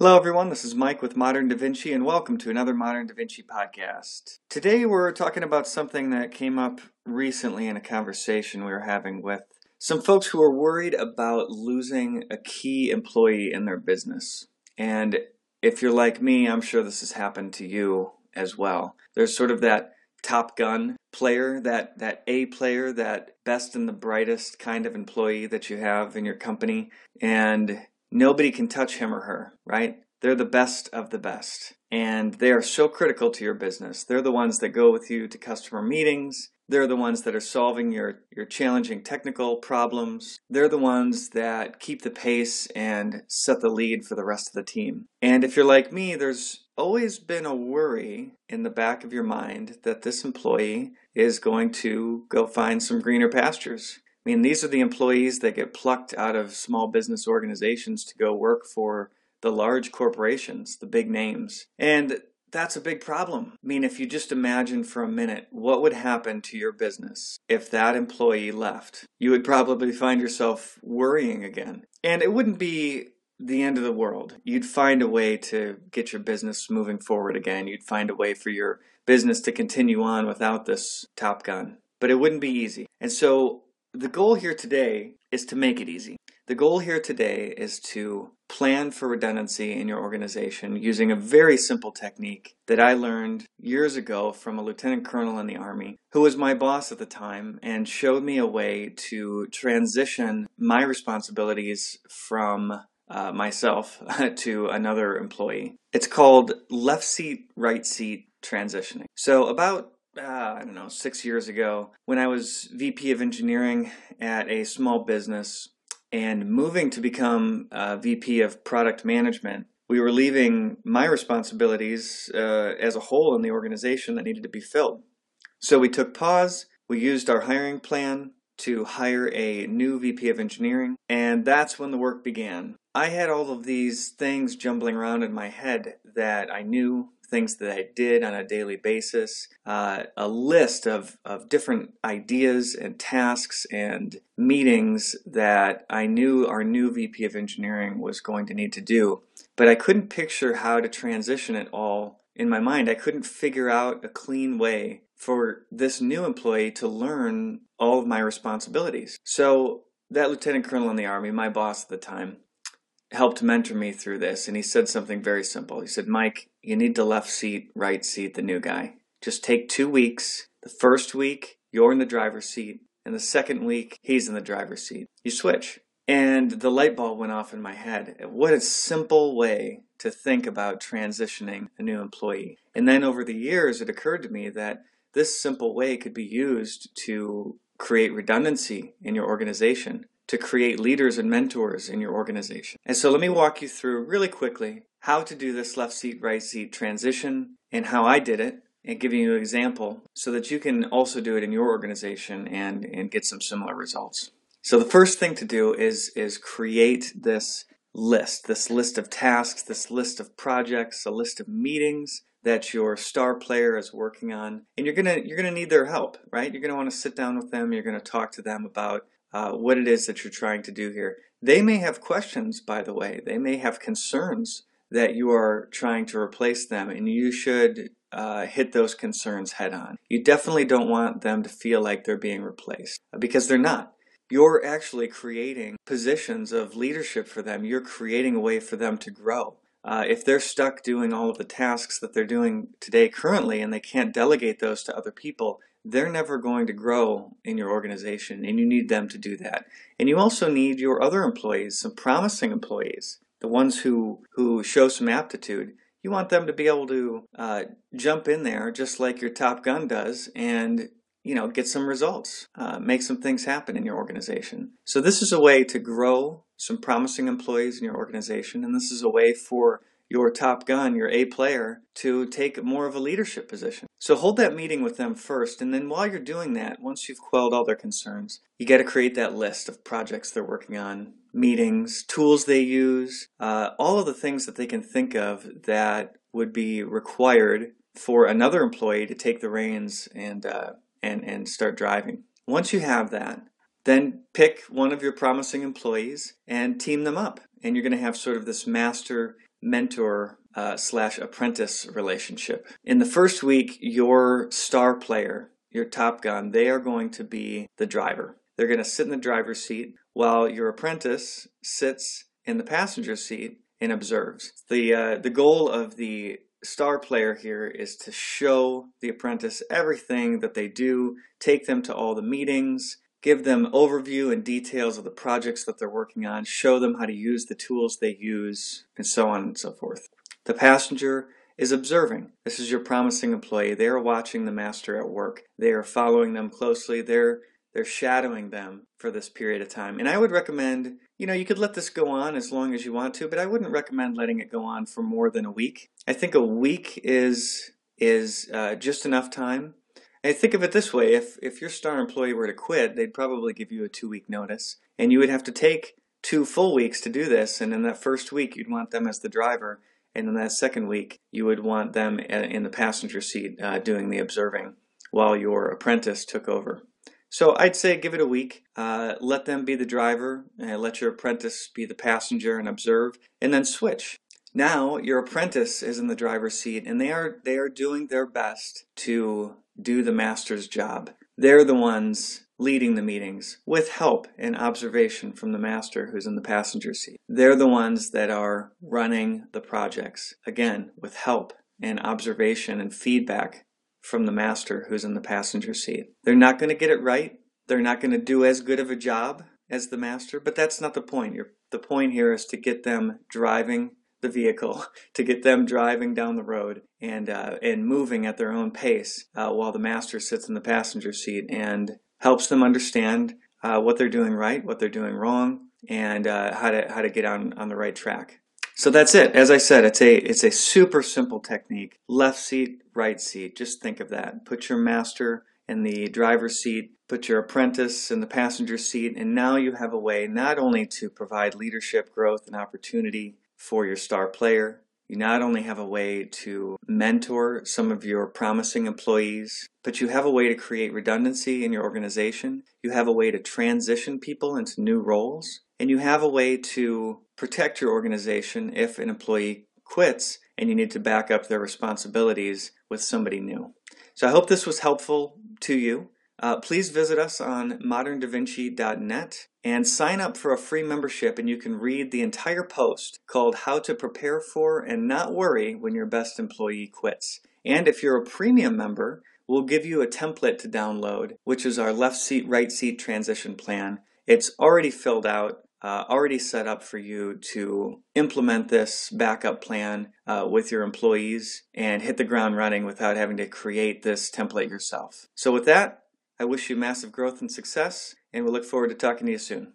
Hello, everyone. This is Mike with Modern Da Vinci, and welcome to another Modern Da Vinci podcast. Today, we're talking about something that came up recently in a conversation we were having with some folks who are worried about losing a key employee in their business. And if you're like me, I'm sure this has happened to you as well. There's sort of that top gun player, that, that A player, that best and the brightest kind of employee that you have in your company. And nobody can touch him or her, right? They're the best of the best. And they are so critical to your business. They're the ones that go with you to customer meetings. They're the ones that are solving your, your challenging technical problems. They're the ones that keep the pace and set the lead for the rest of the team. And if you're like me, there's always been a worry in the back of your mind that this employee is going to go find some greener pastures. I mean, these are the employees that get plucked out of small business organizations to go work for the large corporations, the big names. And that's a big problem. I mean, if you just imagine for a minute what would happen to your business if that employee left, you would probably find yourself worrying again. And it wouldn't be the end of the world. You'd find a way to get your business moving forward again. You'd find a way for your business to continue on without this Top Gun. But it wouldn't be easy. And so the goal here today is to make it easy. The goal here today is to plan for redundancy in your organization using a very simple technique that I learned years ago from a lieutenant colonel in the Army who was my boss at the time and showed me a way to transition my responsibilities from uh, myself to another employee. It's called left seat, right seat transitioning. So, about uh, I don't know, six years ago, when I was VP of engineering at a small business, and moving to become uh, VP of product management, we were leaving my responsibilities uh, as a whole in the organization that needed to be filled. So we took pause, we used our hiring plan to hire a new VP of engineering, and that's when the work began. I had all of these things jumbling around in my head that I knew things that I did on a daily basis, uh, a list of, of different ideas and tasks and meetings that I knew our new VP of engineering was going to need to do. But I couldn't picture how to transition it all in my mind. I couldn't figure out a clean way for this new employee to learn all of my responsibilities. So, that lieutenant colonel in the Army, my boss at the time, helped mentor me through this, and he said something very simple. He said, Mike, you need to left seat, right seat the new guy. Just take two weeks. The first week, you're in the driver's seat, and the second week, he's in the driver's seat. You switch. And the light bulb went off in my head. What a simple way to think about transitioning a new employee. And then over the years, it occurred to me that this simple way could be used to create redundancy in your organization to create leaders and mentors in your organization. And so let me walk you through really quickly how to do this left seat, right seat transition and how I did it and giving you an example so that you can also do it in your organization and, and get some similar results. So the first thing to do is, is create this list, this list of tasks, this list of projects, a list of meetings that your star player is working on. And you're gonna you're gonna need their help, right? You're gonna want to sit down with them, you're gonna talk to them about uh, what it is that you're trying to do here. They may have questions, by the way. They may have concerns that you are trying to replace them, and you should uh, hit those concerns head on. You definitely don't want them to feel like they're being replaced uh, because they're not. You're actually creating positions of leadership for them. You're creating a way for them to grow. Uh, if they're stuck doing all of the tasks that they're doing today currently and they can't delegate those to other people, they're never going to grow in your organization and you need them to do that. And you also need your other employees, some promising employees, the ones who, who show some aptitude. You want them to be able to uh, jump in there just like your Top Gun does and you know get some results, uh, make some things happen in your organization. So this is a way to grow some promising employees in your organization, and this is a way for your top gun, your A player, to take more of a leadership position. So hold that meeting with them first, and then while you're doing that, once you've quelled all their concerns, you got to create that list of projects they're working on, meetings, tools they use, uh, all of the things that they can think of that would be required for another employee to take the reins and uh, and and start driving. Once you have that, Then pick one of your promising employees and team them up. And you're going to have sort of this master mentor uh, slash apprentice relationship. In the first week, your star player, your top gun, they are going to be the driver. They're going to sit in the driver's seat while your apprentice sits in the passenger seat and observes. The uh, the goal of the star player here is to show the apprentice everything that they do, take them to all the meetings, give them overview and details of the projects that they're working on, show them how to use the tools they use, and so on and so forth. The passenger is observing. This is your promising employee. They are watching the master at work. They are following them closely. They're they're shadowing them for this period of time. And I would recommend, you know, you could let this go on as long as you want to, but I wouldn't recommend letting it go on for more than a week. I think a week is is uh, just enough time. And think of it this way: if if your star employee were to quit, they'd probably give you a two week notice, and you would have to take two full weeks to do this. And in that first week, you'd want them as the driver, and in that second week, you would want them in the passenger seat uh, doing the observing while your apprentice took over. So I'd say give it a week. Uh, let them be the driver, uh, let your apprentice be the passenger and observe, and then switch. Now your apprentice is in the driver's seat, and they are they are doing their best to do the master's job. They're the ones leading the meetings with help and observation from the master who's in the passenger seat. They're the ones that are running the projects, again, with help and observation and feedback from the master who's in the passenger seat. They're not going to get it right. They're not going to do as good of a job as the master, but that's not the point. You're, the point here is to get them driving the vehicle, to get them driving down the road and uh, and moving at their own pace uh, while the master sits in the passenger seat and helps them understand uh, what they're doing right, what they're doing wrong, and uh, how to how to get on on the right track. So that's it. As I said, it's a it's a super simple technique. Left seat, right seat. Just think of that. Put your master in the driver's seat, put your apprentice in the passenger seat, and now you have a way not only to provide leadership, growth, and opportunity for your star player, you not only have a way to mentor some of your promising employees, but you have a way to create redundancy in your organization. You have a way to transition people into new roles. And you have a way to protect your organization if an employee quits and you need to back up their responsibilities with somebody new. So I hope this was helpful to you. Uh, please visit us on moderndavinci.net and sign up for a free membership, and you can read the entire post called How to Prepare for and Not Worry When Your Best Employee Quits. And if you're a premium member, we'll give you a template to download, which is our left seat, right seat transition plan. It's already filled out uh, already set up for you to implement this backup plan uh, with your employees and hit the ground running without having to create this template yourself. So, with that, I wish you massive growth and success, and we look forward to talking to you soon.